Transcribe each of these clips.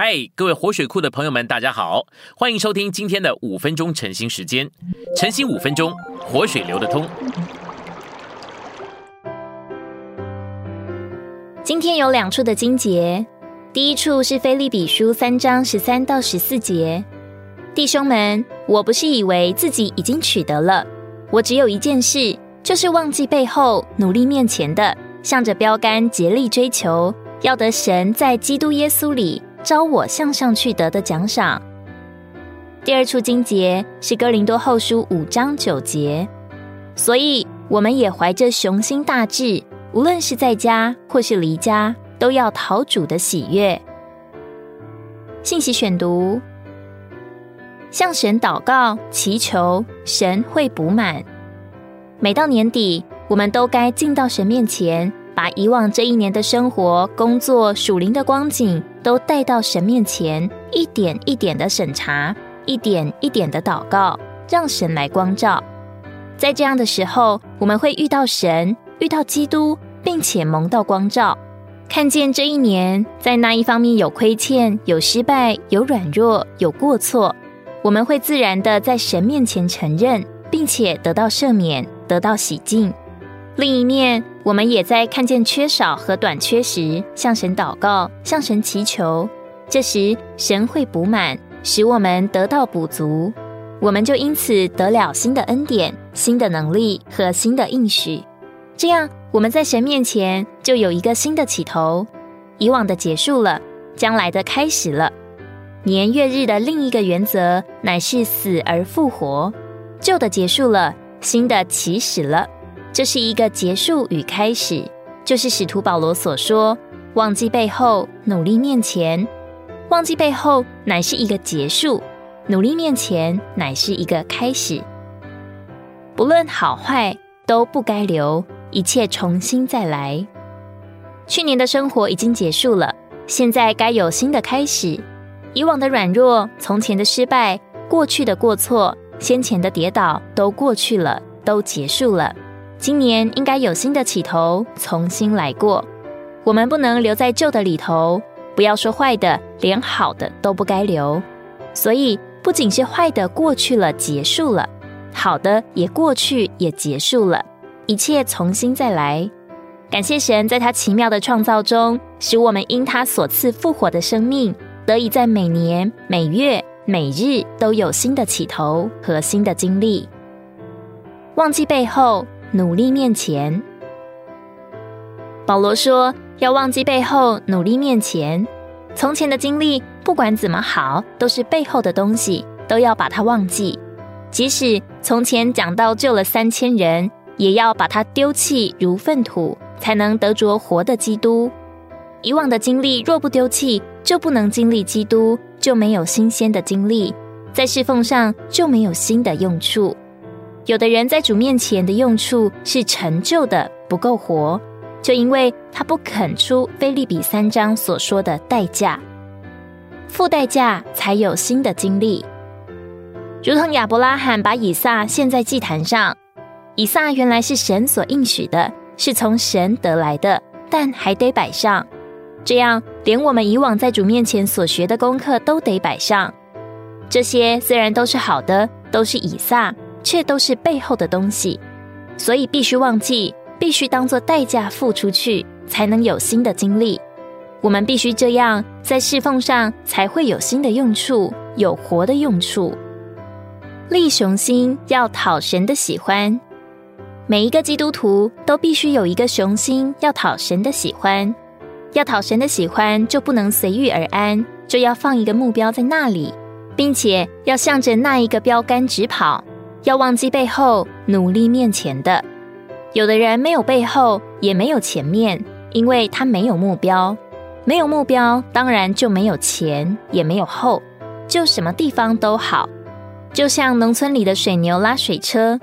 嗨，各位活水库的朋友们，大家好，欢迎收听今天的五分钟晨兴时间。晨兴五分钟，活水流得通。今天有两处的经节，第一处是菲利比书三章十三到十四节。弟兄们，我不是以为自己已经取得了，我只有一件事，就是忘记背后，努力面前的，向着标杆竭力追求，要得神在基督耶稣里。招我向上去得的奖赏。第二处经节是哥林多后书五章九节，所以我们也怀着雄心大志，无论是在家或是离家，都要讨主的喜悦。信息选读：向神祷告祈求，神会补满。每到年底，我们都该进到神面前。把以往这一年的生活、工作、属灵的光景，都带到神面前，一点一点的审查，一点一点的祷告，让神来光照。在这样的时候，我们会遇到神，遇到基督，并且蒙到光照，看见这一年在那一方面有亏欠、有失败、有软弱、有过错，我们会自然的在神面前承认，并且得到赦免，得到洗净。另一面，我们也在看见缺少和短缺时，向神祷告，向神祈求。这时，神会补满，使我们得到补足，我们就因此得了新的恩典、新的能力和新的应许。这样，我们在神面前就有一个新的起头。以往的结束了，将来的开始了。年月日的另一个原则乃是死而复活。旧的结束了，新的起始了。这是一个结束与开始，就是使徒保罗所说：“忘记背后，努力面前。忘记背后乃是一个结束，努力面前乃是一个开始。不论好坏，都不该留，一切重新再来。去年的生活已经结束了，现在该有新的开始。以往的软弱，从前的失败，过去的过错，先前的跌倒，都过去了，都结束了。”今年应该有新的起头，重新来过。我们不能留在旧的里头，不要说坏的，连好的都不该留。所以，不仅是坏的过去了，结束了，好的也过去，也结束了，一切重新再来。感谢神，在他奇妙的创造中，使我们因他所赐复活的生命，得以在每年、每月、每日都有新的起头和新的经历。忘记背后。努力面前，保罗说：“要忘记背后，努力面前。从前的经历，不管怎么好，都是背后的东西，都要把它忘记。即使从前讲到救了三千人，也要把它丢弃如粪土，才能得着活的基督。以往的经历若不丢弃，就不能经历基督，就没有新鲜的经历，在侍奉上就没有新的用处。”有的人在主面前的用处是陈旧的不够活，就因为他不肯出菲利比三章所说的代价，付代价才有新的经历。如同亚伯拉罕把以撒献在祭坛上，以撒原来是神所应许的，是从神得来的，但还得摆上。这样，连我们以往在主面前所学的功课都得摆上。这些虽然都是好的，都是以撒。却都是背后的东西，所以必须忘记，必须当做代价付出去，才能有新的经历。我们必须这样，在侍奉上才会有新的用处，有活的用处。立雄心要讨神的喜欢，每一个基督徒都必须有一个雄心，要讨神的喜欢。要讨神的喜欢，就不能随遇而安，就要放一个目标在那里，并且要向着那一个标杆直跑。要忘记背后，努力面前的。有的人没有背后，也没有前面，因为他没有目标。没有目标，当然就没有前，也没有后，就什么地方都好。就像农村里的水牛拉水车，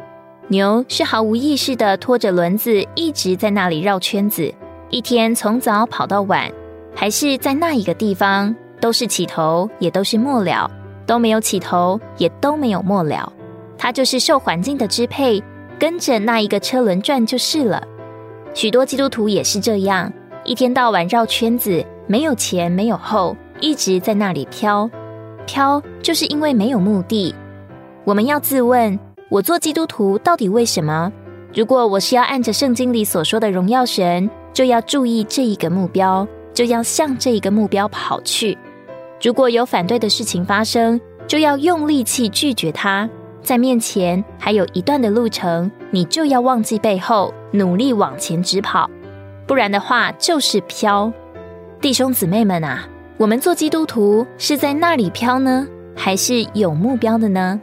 牛是毫无意识的拖着轮子，一直在那里绕圈子，一天从早跑到晚，还是在那一个地方，都是起头，也都是末了，都没有起头，也都没有末了。它就是受环境的支配，跟着那一个车轮转就是了。许多基督徒也是这样，一天到晚绕圈子，没有前，没有后，一直在那里飘，飘就是因为没有目的。我们要自问：我做基督徒到底为什么？如果我是要按着圣经里所说的荣耀神，就要注意这一个目标，就要向这一个目标跑去。如果有反对的事情发生，就要用力气拒绝它。在面前还有一段的路程，你就要忘记背后，努力往前直跑。不然的话，就是飘。弟兄姊妹们啊，我们做基督徒是在那里飘呢，还是有目标的呢？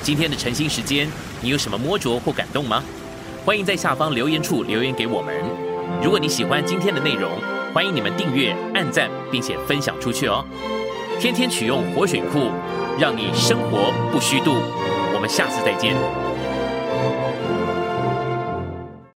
今天的晨兴时间，你有什么摸着或感动吗？欢迎在下方留言处留言给我们。如果你喜欢今天的内容，欢迎你们订阅、按赞，并且分享出去哦。天天取用活水库，让你生活不虚度。我们下次再见。